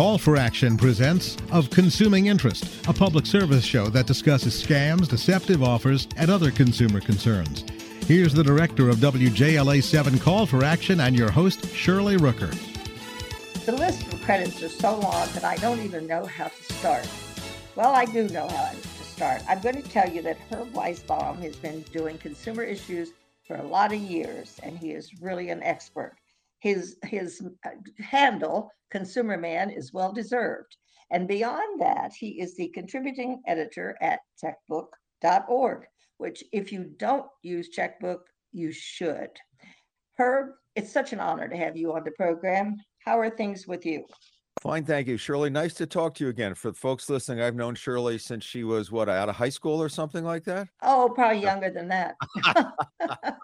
Call for Action presents Of Consuming Interest, a public service show that discusses scams, deceptive offers, and other consumer concerns. Here's the director of WJLA 7 Call for Action and your host, Shirley Rooker. The list of credits is so long that I don't even know how to start. Well, I do know how to start. I'm going to tell you that Herb Weisbaum has been doing consumer issues for a lot of years, and he is really an expert. His his uh, handle, Consumer Man, is well deserved. And beyond that, he is the contributing editor at checkbook.org, which, if you don't use Checkbook, you should. Herb, it's such an honor to have you on the program. How are things with you? Fine, thank you, Shirley. Nice to talk to you again. For folks listening, I've known Shirley since she was what out of high school or something like that. Oh, probably younger than that.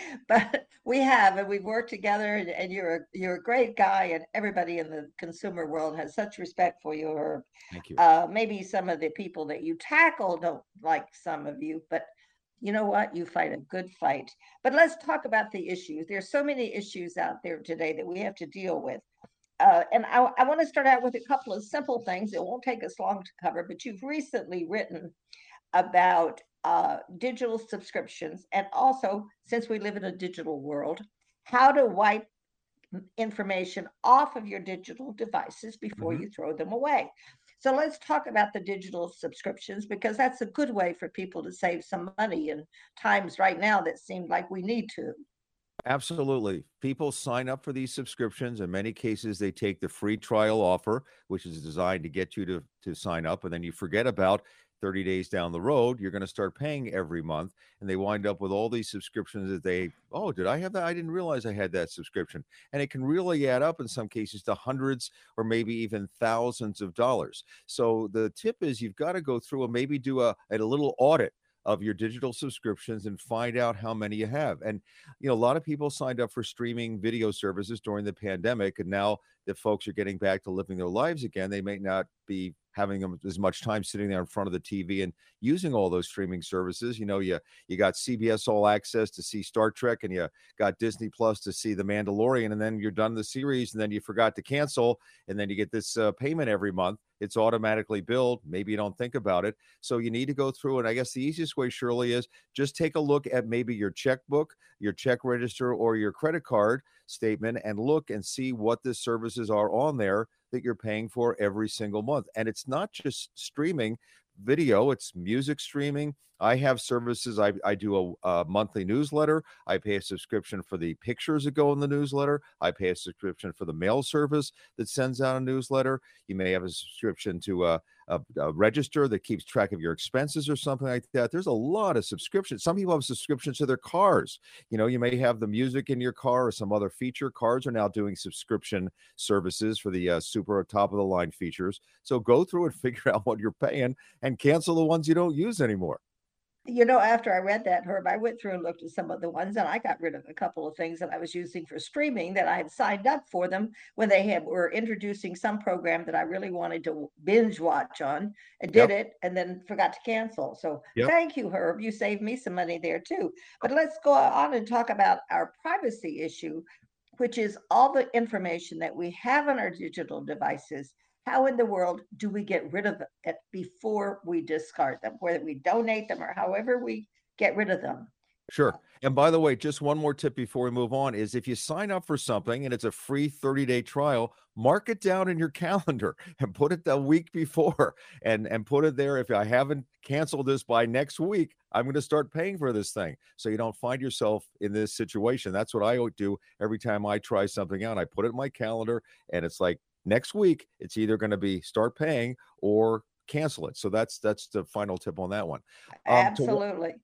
but we have, and we've worked together. And, and, you're a, you're a great guy, and everybody in the consumer world has such respect for you. Thank you. Uh, maybe some of the people that you tackle don't like some of you, but you know what? You fight a good fight. But let's talk about the issues. There's so many issues out there today that we have to deal with. Uh, and I, I want to start out with a couple of simple things. It won't take us long to cover, but you've recently written about uh, digital subscriptions and also, since we live in a digital world, how to wipe information off of your digital devices before mm-hmm. you throw them away. So let's talk about the digital subscriptions because that's a good way for people to save some money in times right now that seem like we need to. Absolutely. People sign up for these subscriptions. In many cases, they take the free trial offer, which is designed to get you to, to sign up. And then you forget about 30 days down the road, you're going to start paying every month. And they wind up with all these subscriptions that they, oh, did I have that? I didn't realize I had that subscription. And it can really add up in some cases to hundreds or maybe even thousands of dollars. So the tip is you've got to go through and maybe do a, a little audit of your digital subscriptions and find out how many you have. And you know, a lot of people signed up for streaming video services during the pandemic, and now that folks are getting back to living their lives again, they may not be having as much time sitting there in front of the TV and using all those streaming services. You know, you you got CBS All Access to see Star Trek, and you got Disney Plus to see The Mandalorian, and then you're done the series, and then you forgot to cancel, and then you get this uh, payment every month it's automatically billed. Maybe you don't think about it. So you need to go through. And I guess the easiest way, Shirley, is just take a look at maybe your checkbook, your check register, or your credit card statement and look and see what the services are on there that you're paying for every single month. And it's not just streaming video, it's music streaming. I have services. I, I do a, a, monthly newsletter. I pay a subscription for the pictures that go in the newsletter. I pay a subscription for the mail service that sends out a newsletter. You may have a subscription to a, a, a register that keeps track of your expenses or something like that. There's a lot of subscriptions. Some people have subscriptions to their cars. You know, you may have the music in your car or some other feature. Cars are now doing subscription services for the uh, super top of the line features. So go through and figure out what you're paying and cancel the ones you don't use anymore. You know, after I read that, Herb, I went through and looked at some of the ones, and I got rid of a couple of things that I was using for streaming that I had signed up for them when they had were introducing some program that I really wanted to binge watch on. I did yep. it and then forgot to cancel. So yep. thank you, Herb. You saved me some money there too. But let's go on and talk about our privacy issue, which is all the information that we have on our digital devices how in the world do we get rid of it before we discard them, whether we donate them or however we get rid of them? Sure. And by the way, just one more tip before we move on is if you sign up for something and it's a free 30 day trial, mark it down in your calendar and put it the week before and, and put it there. If I haven't canceled this by next week, I'm going to start paying for this thing. So you don't find yourself in this situation. That's what I do every time I try something out. I put it in my calendar and it's like, next week it's either going to be start paying or cancel it. So that's that's the final tip on that one. Um, absolutely. to,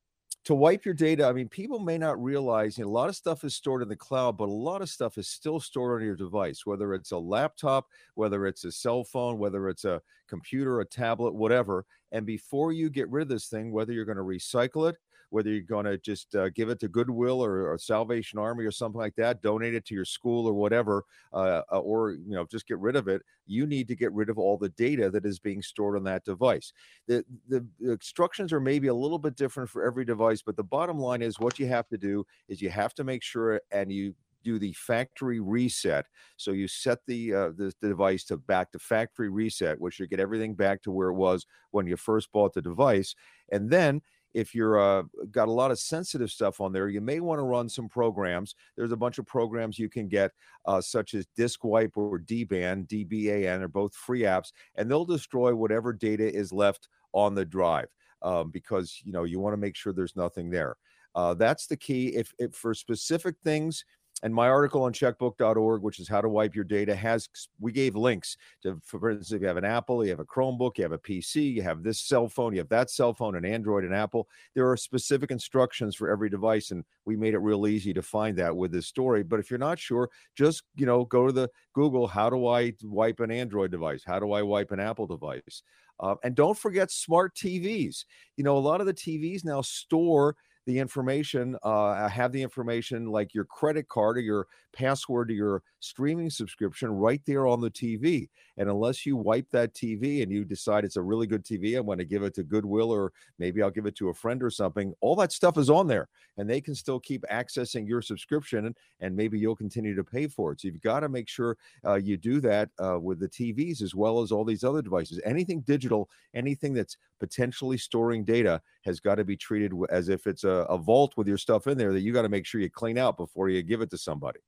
to, wipe your data i mean people may not realize you know, a lot of stuff is stored in the cloud but a lot of stuff is still stored on your device whether it's a laptop whether it's a cell phone whether it's a computer a tablet whatever. And before you get rid of this thing whether you're going to recycle it whether you're going to just uh, give it to Goodwill or, or, Salvation Army or something like that, donate it to your school or whatever, uh, uh, or you know just get rid of it. You need to get rid of all the data that is being stored on that device. The, the, instructions are maybe a little bit different for every device, but the bottom line is what you have to do is you have to make sure and you do the factory reset. So you set the, uh, the the device to back to factory reset, which you get everything back to where it was when you first bought the device, and then if you're uh, got a lot of sensitive stuff on there, you may want to run some programs. There's a bunch of programs you can get, uh, such as Disk Wipe or DBAN, DBAN, are both free apps, and they'll destroy whatever data is left on the drive um, because you know you want to make sure there's nothing there. Uh, that's the key. If, if for specific things, and my article on checkbook.org, which is how to wipe your data, has we gave links to, for instance, if you have an Apple, you have a Chromebook, you have a PC, you have this cell phone, you have that cell phone, an Android, and Apple. There are specific instructions for every device, and we made it real easy to find that with this story. But if you're not sure, just you know, go to the Google. How do I wipe an Android device? How do I wipe an Apple device? Uh, and don't forget smart TVs. You know, a lot of the TVs now store the information, uh, have the information like your credit card or your password to your streaming subscription right there on the TV. And unless you wipe that TV and you decide it's a really good TV, I'm going to give it to Goodwill or maybe I'll give it to a friend or something, all that stuff is on there and they can still keep accessing your subscription and, and maybe you'll continue to pay for it. So you've got to make sure uh, you do that uh, with the TVs as well as all these other devices. Anything digital, anything that's potentially storing data has got to be treated as if it's a, a vault with your stuff in there that you got to make sure you clean out before you give it to somebody.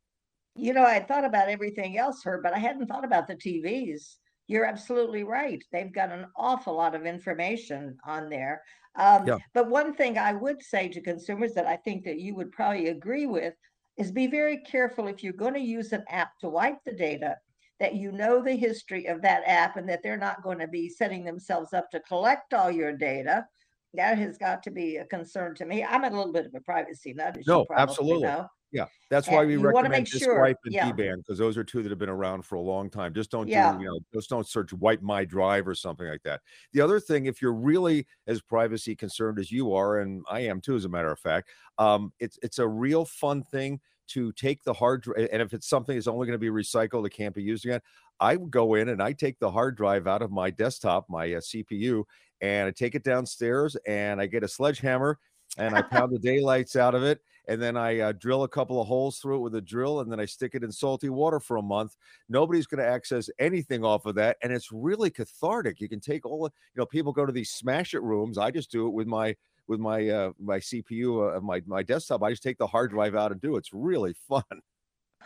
You know, I thought about everything else, Herb, but I hadn't thought about the TVs. You're absolutely right. They've got an awful lot of information on there. Um, yeah. But one thing I would say to consumers that I think that you would probably agree with is be very careful if you're going to use an app to wipe the data that you know the history of that app and that they're not going to be setting themselves up to collect all your data. That has got to be a concern to me. I'm a little bit of a privacy nut. no, absolutely. Know. Yeah, that's why we recommend Disk sure. Wipe and yeah. DBAN because those are two that have been around for a long time. Just don't yeah. do, you know, just don't search wipe my drive or something like that. The other thing, if you're really as privacy concerned as you are, and I am too, as a matter of fact, um, it's it's a real fun thing to take the hard drive, and if it's something that's only going to be recycled, it can't be used again. I go in and I take the hard drive out of my desktop, my uh, CPU, and I take it downstairs and I get a sledgehammer and I pound the daylights out of it. And then I uh, drill a couple of holes through it with a drill, and then I stick it in salty water for a month. Nobody's going to access anything off of that, and it's really cathartic. You can take all, you know, people go to these smash it rooms. I just do it with my with my uh, my CPU, uh, my my desktop. I just take the hard drive out and do it. It's really fun.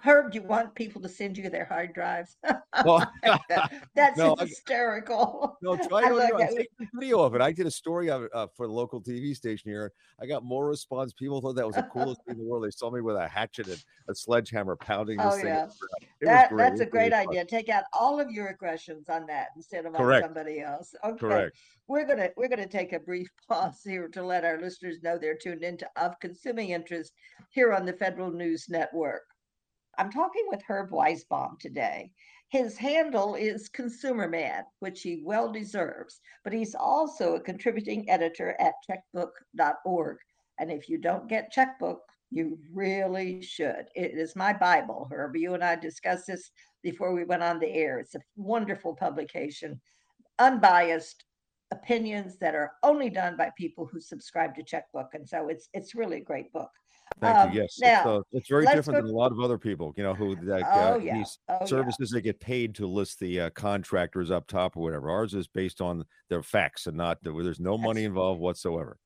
Herb, you want people to send you their hard drives? Well, That's no, hysterical. No, try to take a video of it. I did a story of it uh, for the local TV station here. I got more response. People thought that was the coolest thing in the world. They saw me with a hatchet and a sledgehammer pounding this oh, thing. Yeah. That, that's a great idea. Fun. Take out all of your aggressions on that instead of Correct. on somebody else. Okay. Correct. We're gonna we're gonna take a brief pause here to let our listeners know they're tuned into of consuming interest here on the Federal News Network. I'm talking with Herb Weisbaum today. His handle is Consumer Man, which he well deserves, but he's also a contributing editor at checkbook.org. And if you don't get Checkbook, you really should. It is my Bible, Herb. You and I discussed this before we went on the air. It's a wonderful publication, unbiased opinions that are only done by people who subscribe to Checkbook. And so it's it's really a great book. Thank um, you. Yes, now, it's, uh, it's very different go... than a lot of other people. You know, who like oh, uh, yeah. these oh, services yeah. they get paid to list the uh, contractors up top or whatever. Ours is based on their facts and not there's no money involved whatsoever.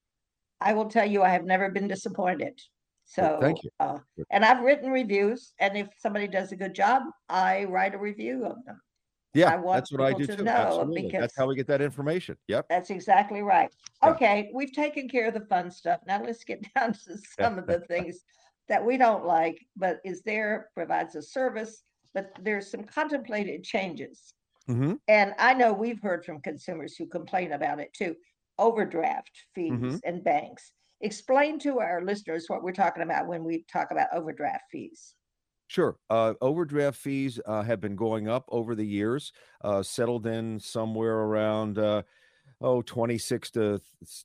I will tell you, I have never been disappointed. So well, thank you. Uh, and I've written reviews, and if somebody does a good job, I write a review of them. Yeah, that's what I do to too. Absolutely. That's how we get that information. Yep. That's exactly right. Yeah. Okay, we've taken care of the fun stuff. Now let's get down to some of the things that we don't like, but is there, provides a service, but there's some contemplated changes. Mm-hmm. And I know we've heard from consumers who complain about it too overdraft fees mm-hmm. and banks. Explain to our listeners what we're talking about when we talk about overdraft fees. Sure. Uh, overdraft fees uh, have been going up over the years, uh, settled in somewhere around, uh, oh, 26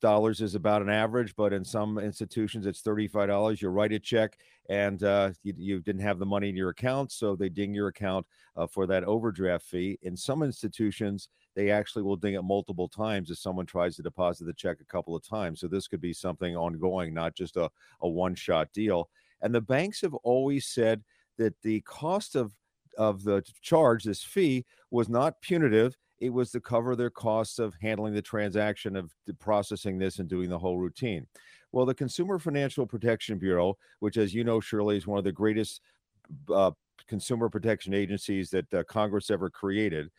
dollars is about an average, but in some institutions it's $35. You write a check and uh, you, you, didn't have the money in your account, so they ding your account uh, for that overdraft fee. In some institutions, they actually will ding it multiple times if someone tries to deposit the check a couple of times. So this could be something ongoing, not just a, a one shot deal. And the banks have always said, that the cost of of the charge, this fee, was not punitive. It was to cover their costs of handling the transaction, of processing this, and doing the whole routine. Well, the Consumer Financial Protection Bureau, which, as you know, Shirley, is one of the greatest uh, consumer protection agencies that uh, Congress ever created,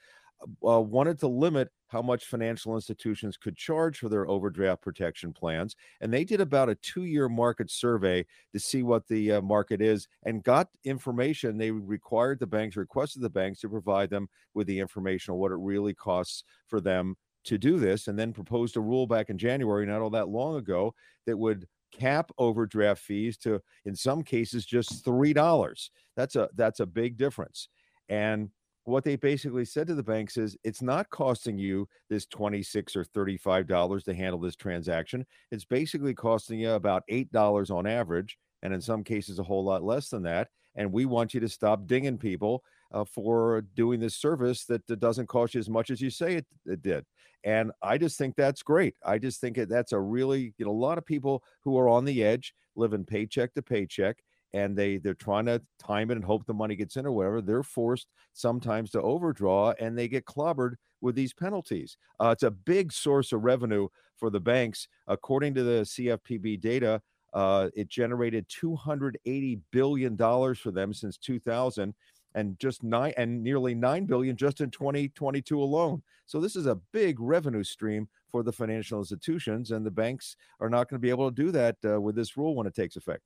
uh, wanted to limit how much financial institutions could charge for their overdraft protection plans. And they did about a two year market survey to see what the uh, market is and got information. They required the banks, requested the banks to provide them with the information on what it really costs for them to do this, and then proposed a rule back in January, not all that long ago, that would cap overdraft fees to in some cases just three dollars that's a that's a big difference and what they basically said to the banks is it's not costing you this 26 or 35 dollars to handle this transaction. It's basically costing you about eight dollars on average and in some cases a whole lot less than that and we want you to stop dinging people uh, for doing this service that, that, doesn't cost you as much as you say it, it did. And i just think that's great. I just think that's a really you know a lot of people who are on the edge living paycheck to paycheck and they they're trying to time it and hope the money gets in or whatever they're forced sometimes to overdraw and they get clobbered with these penalties. Uh, it's a big source of revenue for the banks. According to the cfpb data uh, it generated 280 billion dollars for them since 2000 and just nine and nearly 9 billion just in 2022 alone. So this is a big revenue stream for the financial institutions and the banks are not going to be able to do that uh, with this rule when it takes effect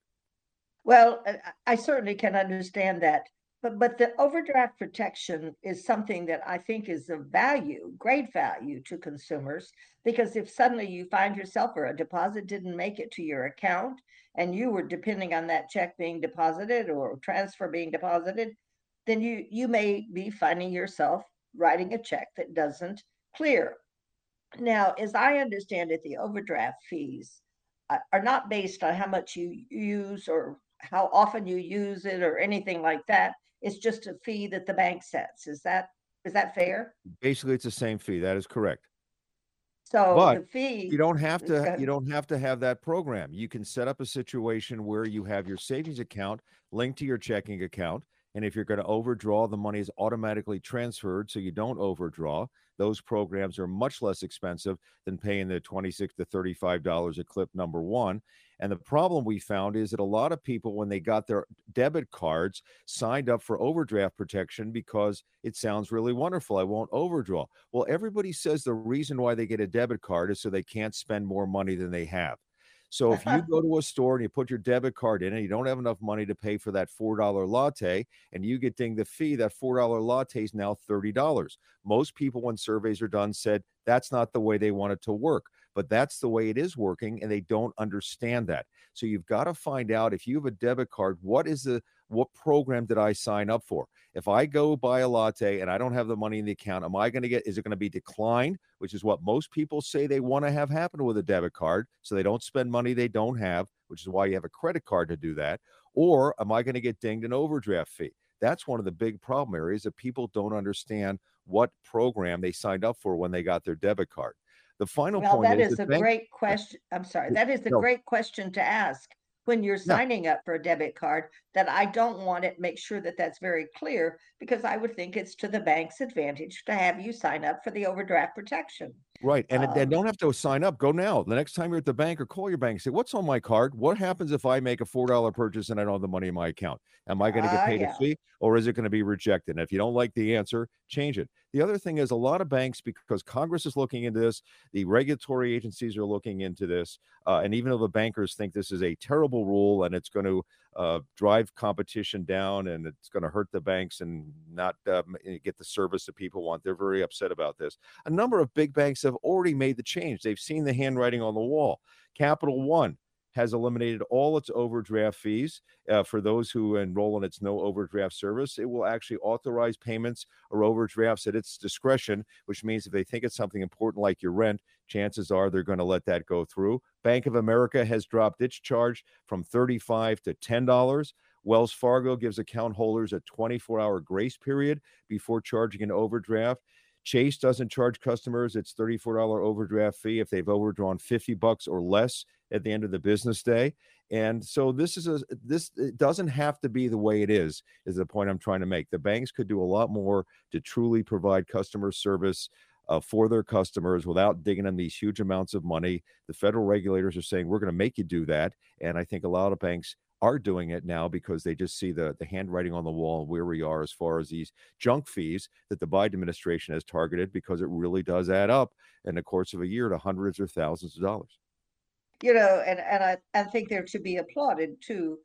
well, I certainly can understand that. But, but the overdraft protection is something that I think is of value, great value to consumers, because if suddenly you find yourself or a deposit didn't make it to your account and you were depending on that check being deposited or transfer being deposited, then you, you may be finding yourself writing a check that doesn't clear. Now, as I understand it, the overdraft fees uh, are not based on how much you use or how often you use it or anything like that. It's just a fee that the bank sets. Is that is that fair? Basically, it's the same fee. That is correct. So but the fee you don't have to you don't have to have that program. You can set up a situation where you have your savings account linked to your checking account and if you're going to overdraw, the money is automatically transferred so you don't overdraw. Those programs are much less expensive than paying the 26 to $35 a clip, number one. And the problem we found is that a lot of people, when they got their debit cards, signed up for overdraft protection because it sounds really wonderful. I won't overdraw. Well, everybody says the reason why they get a debit card is so they can't spend more money than they have. So if you go to a store and you put your debit card in and you don't have enough money to pay for that $4 latte and you get dinged the fee, that $4 latte is now $30. Most people, when surveys are done, said that's not the way they want it to work, but that's the way it is working and they don't understand that. So you've got to find out if you have a debit card, what is the what program did I sign up for? If I go buy a latte and I don't have the money in the account, am I going to get, is it going to be declined, which is what most people say they want to have happen with a debit card so they don't spend money they don't have, which is why you have a credit card to do that? Or am I going to get dinged an overdraft fee? That's one of the big problem areas that people don't understand what program they signed up for when they got their debit card. The final well, point that is, is a bank- great question. I'm sorry. That is a no. great question to ask when you're signing up for a debit card that I don't want it, make sure that that's very clear because I would think it's to the bank's advantage to have you sign up for the overdraft protection. Right. And um, don't have to sign up. Go now. The next time you're at the bank or call your bank, say, What's on my card? What happens if I make a $4 purchase and I don't have the money in my account? Am I going to get ah, paid uh, yeah. a fee or is it going to be rejected? And if you don't like the answer, change it. The other thing is a lot of banks, because Congress is looking into this, the regulatory agencies are looking into this. Uh, and even though the bankers think this is a terrible rule and it's going to uh, drive competition down and it's going to hurt the banks and not uh, get the service that people want, they're very upset about this. A number of big banks have already made the change. They've seen the handwriting on the wall. Capital One has eliminated all its overdraft fees uh, for those who enroll in its no overdraft service. It will actually authorize payments or overdrafts at its discretion, which means if they think it's something important like your rent, chances are they're going to let that go through. Bank of America has dropped its charge from 35 to $10. Wells Fargo gives account holders a 24 hour grace period before charging an overdraft. Chase doesn't charge customers its $34 overdraft fee if they've overdrawn 50 bucks or less at the end of the business day. And so this is a this it doesn't have to be the way it is, is the point I'm trying to make. The banks could do a lot more to truly provide customer service uh, for their customers without digging in these huge amounts of money. The federal regulators are saying we're going to make you do that, and I think a lot of banks are doing it now because they just see the the handwriting on the wall where we are as far as these junk fees that the Biden administration has targeted because it really does add up in the course of a year to hundreds or thousands of dollars you know, and, and I, I think they're to be applauded too,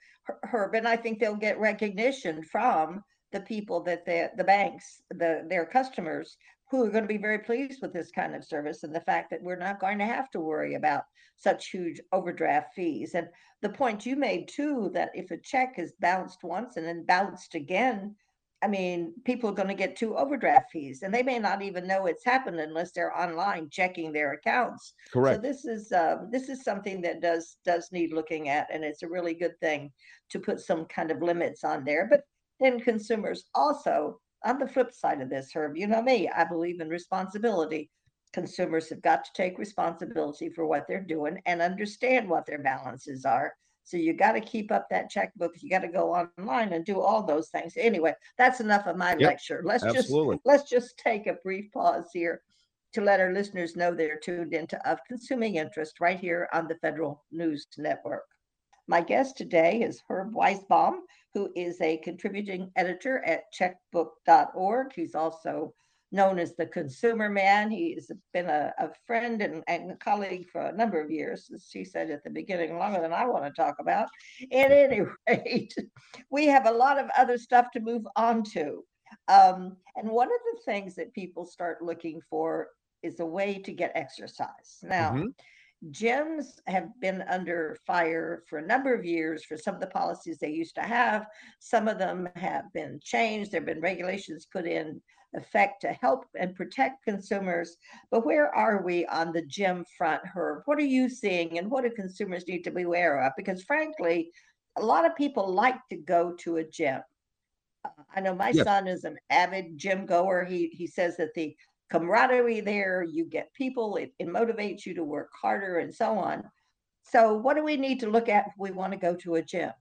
Herb. And I think they'll get recognition from the people that the the banks, the their customers, who are going to be very pleased with this kind of service and the fact that we're not going to have to worry about such huge overdraft fees. And the point you made too, that if a check is bounced once and then bounced again, I mean, people are going to get two overdraft fees, and they may not even know it's happened unless they're online checking their accounts. Correct. So this is um, this is something that does does need looking at, and it's a really good thing to put some kind of limits on there. But then consumers also, on the flip side of this, Herb, you know me, I believe in responsibility. Consumers have got to take responsibility for what they're doing and understand what their balances are so you got to keep up that checkbook. You got to go online and do all those things. Anyway, that's enough of my yep, lecture. Let's absolutely. just let's just take a brief pause here to let our listeners know they're tuned into Of Consuming Interest right here on the Federal News Network. My guest today is Herb Weisbaum, who is a contributing editor at checkbook.org. He's also known as the consumer man. He's been a, a friend and, and, a colleague for a number of years, as she said at the beginning, longer than I want to talk about. At any rate, we have a lot of other stuff to move on to. Um, and one of the things that people start looking for is a way to get exercise. Now, mm-hmm gyms have been under fire for a number of years for some of the policies they used to have. Some of them have been changed. There have been regulations put in effect to help and protect consumers. But where are we on the gym front, Herb? What are you seeing and what do consumers need to be aware of? Because frankly, a lot of people like to go to a gym. I know my yes. son is an avid gym goer. He he says that the camaraderie there, you get people, it, it motivates you to work harder and so on. So what do we need to look at if we want to go to a gym?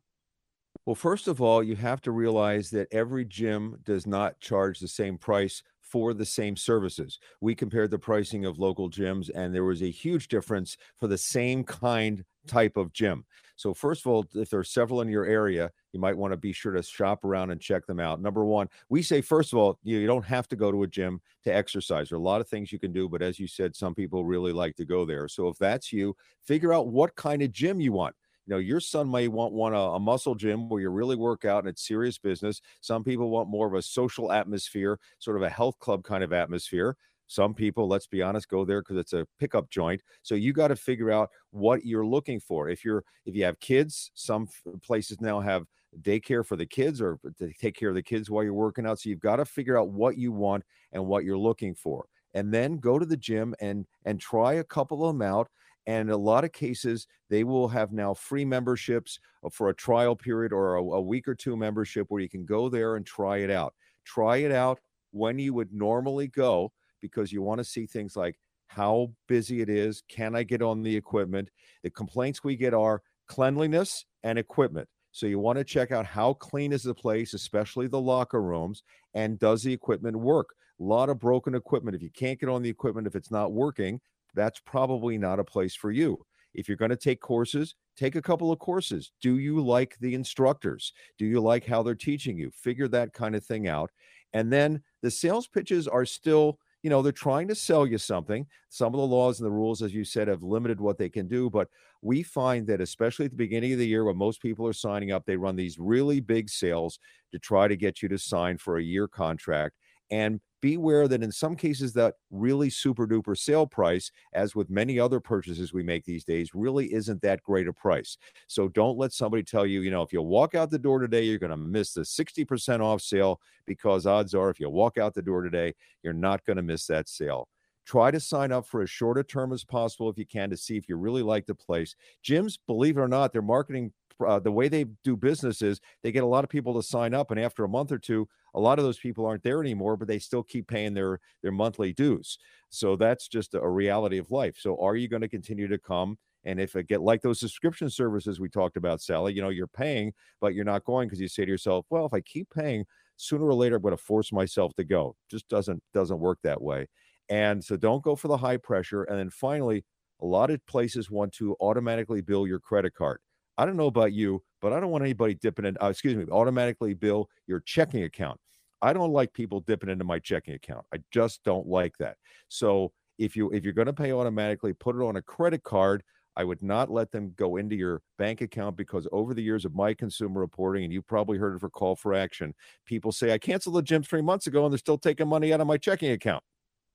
Well, first of all, you have to realize that every gym does not charge the same price for the same services. We compared the pricing of local gyms, and there was a huge difference for the same kind type of gym. So, first of all, if there are several in your area, you might want to be sure to shop around and check them out. Number one, we say, first of all, you don't have to go to a gym to exercise. There are a lot of things you can do, but as you said, some people really like to go there. So, if that's you, figure out what kind of gym you want you know your son may want want a, a, muscle gym where you really work out and it's serious business some people want more of a social atmosphere sort of a health club kind of atmosphere some people let's be honest go there because it's a pickup joint so you got to figure out what you're looking for if you're if you have kids some places now have daycare for the kids or to take care of the kids while you're working out so you've got to figure out what you want and what you're looking for and then go to the gym and and try a couple of them out and a lot of cases, they will have now free memberships uh, for a trial period or a, a week or two membership where you can go there and try it out. Try it out when you would normally go because you want to see things like how busy it is. Can I get on the equipment? The complaints we get are cleanliness and equipment. So you want to check out how clean is the place, especially the locker rooms, and does the equipment work? A lot of broken equipment. If you can't get on the equipment, if it's not working, that's probably not a place for you. If you're going to take courses, take a couple of courses. Do you like the instructors? Do you like how they're teaching you? Figure that kind of thing out. And then the sales pitches are still, you know, they're trying to sell you something. Some of the laws and the rules, as you said, have limited what they can do. But we find that, especially at the beginning of the year when most people are signing up, they run these really big sales to try to get you to sign for a year contract. And beware that in some cases that really super duper sale price as with many other purchases we make these days really isn't that great a price. So don't let somebody tell you you know if you walk out the door today you're going to miss the 60% off sale because odds are if you walk out the door today you're not going to miss that sale. Try to sign up for as short a term as possible if you can to see if you really like the place. Gyms believe it or not their marketing uh, the way they do business is they get a lot of people to sign up and after a month or two a lot of those people aren't there anymore but they still keep paying their their monthly dues so that's just a reality of life so are you going to continue to come And if it get like those subscription services we talked about, Sally, you know, you're paying, but you're not going because you say to yourself, well, if I keep paying, sooner or later I'm going to force myself to go. Just doesn't doesn't work that way. And so don't go for the high pressure. And then finally, a lot of places want to automatically bill your credit card. I don't know about you, but I don't want anybody dipping in, uh, excuse me, automatically bill your checking account. I don't like people dipping into my checking account. I just don't like that. So if you if you're going to pay automatically, put it on a credit card. I would not let them go into your bank account because over the years of my consumer reporting, and you probably heard it for call for action, people say I canceled the gym three months ago and they're still taking money out of my checking account.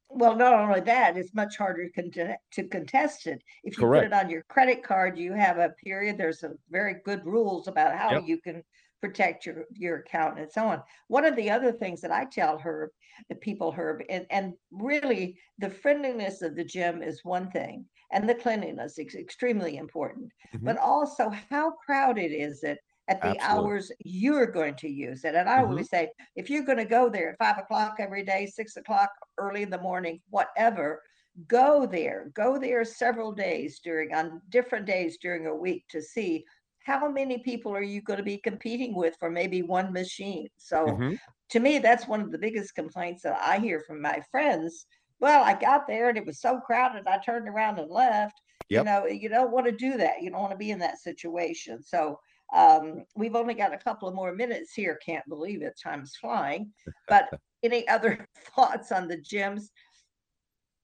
Well, not only that, it's much harder to contest it. If you Correct. put it on your credit card, you have a period. There's some very good rules about how yep. you can protect your your account and so on. One of the other things that I tell Herb, the people Herb, and, and really the friendliness of the gym is one thing, and the cleanliness is extremely important. Mm-hmm. But also, how crowded is it at the Absolutely. hours you're going to use it. And I mm-hmm. always say, if you're going to go there at five o'clock every day, six o'clock early in the morning, whatever, go there. Go there several days during on different days during a week to see how many people are you going to be competing with for maybe one machine. So mm-hmm. to me, that's one of the biggest complaints that I hear from my friends. Well, I got there and it was so crowded, I turned around and left. Yep. You know, you don't want to do that. You don't want to be in that situation. So um, we've only got a couple of more minutes here. Can't believe it. Time's flying. But any other thoughts on the gyms?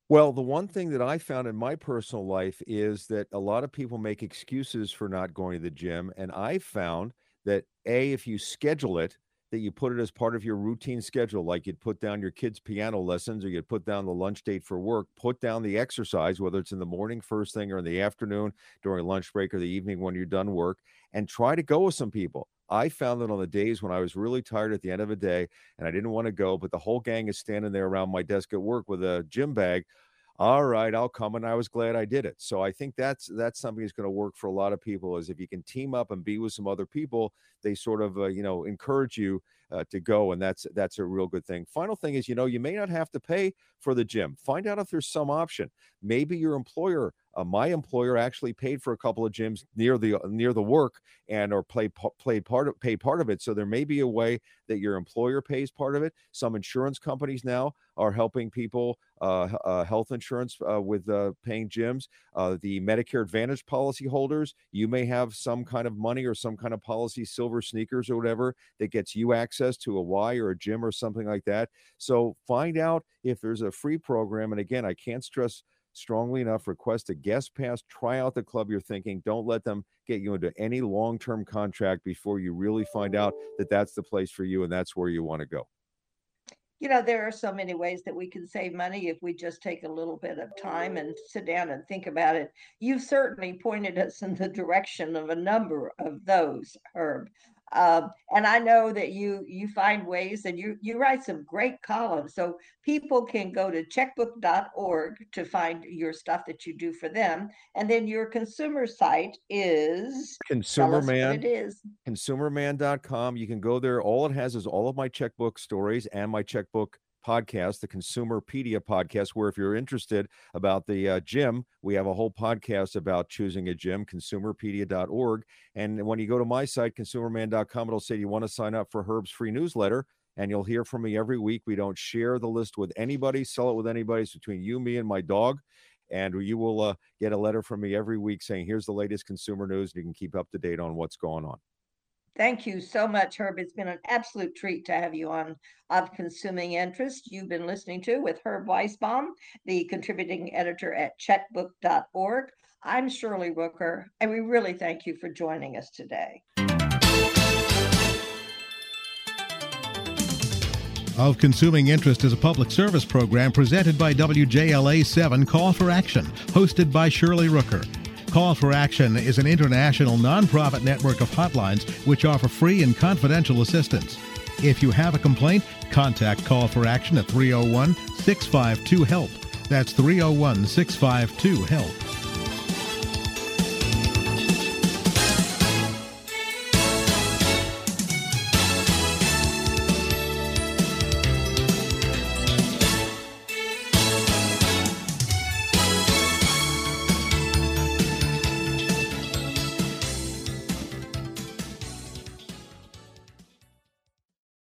Well, the one thing that I found in my personal life is that a lot of people make excuses for not going to the gym. And I found that A, if you schedule it, that you put it as part of your routine schedule, like you'd put down your kids' piano lessons or you'd put down the lunch date for work, put down the exercise, whether it's in the morning, first thing, or in the afternoon during lunch break or the evening when you're done work, and try to go with some people. I found that on the days when I was really tired at the end of the day and I didn't want to go, but the whole gang is standing there around my desk at work with a gym bag all right i'll come and i was glad i did it so i think that's that's something that's going to work for a lot of people is if you can team up and be with some other people they sort of uh, you know encourage you uh, to go and that's that's a real good thing final thing is you know you may not have to pay for the gym find out if there's some option maybe your employer uh, my employer actually paid for a couple of gyms near the near the work and or play play part of pay part of it. So there may be a way that your employer pays part of it. Some insurance companies now are helping people health insurance uh, with uh, paying gyms. Uh, the Medicare Advantage policy holders, you may have some kind of money or some kind of policy, silver sneakers or whatever, that gets you access to a Y or a gym or something like that. So find out if there's a free program. And again, I can't stress strongly enough, request a guest pass, try out the club you're thinking. Don't let them get you into any long term contract before you really find out that that's the place for you and that's where you want to go. You know, there are so many ways that we can save money if we just take a little bit of time and sit down and think about it. You've certainly pointed us in the direction of a number of those, Herb. Um, and I know that you you find ways and you you write some great columns, so people can go to checkbook.org to find your stuff that you do for them, and then your consumer site is consumerman. It is consumerman.com. You can go there. All it has is all of my checkbook stories and my checkbook podcast, the Consumerpedia podcast, where if you're interested about the uh, gym, we have a whole podcast about choosing a gym, consumerpedia.org. And when you go to my site, consumerman.com, it'll say you want to sign up for Herb's free newsletter. And you'll hear from me every week. We don't share the list with anybody, sell it with anybody. It's between you, me, and my dog. And you will uh, get a letter from me every week saying, here's the latest consumer news. And you can keep up to date on what's going on. Thank you so much, Herb. It's been an absolute treat to have you on of Consuming Interest. You've been listening to with Herb Weisbaum, the contributing editor at checkbook.org. I'm Shirley Rooker, and we really thank you for joining us today. Of Consuming Interest is a public service program presented by WJLA 7 Call for Action, hosted by Shirley Rooker. Call for Action is an international nonprofit network of hotlines which offer free and confidential assistance. If you have a complaint, contact Call for Action at 301 652 HELP. That's 301 652 HELP.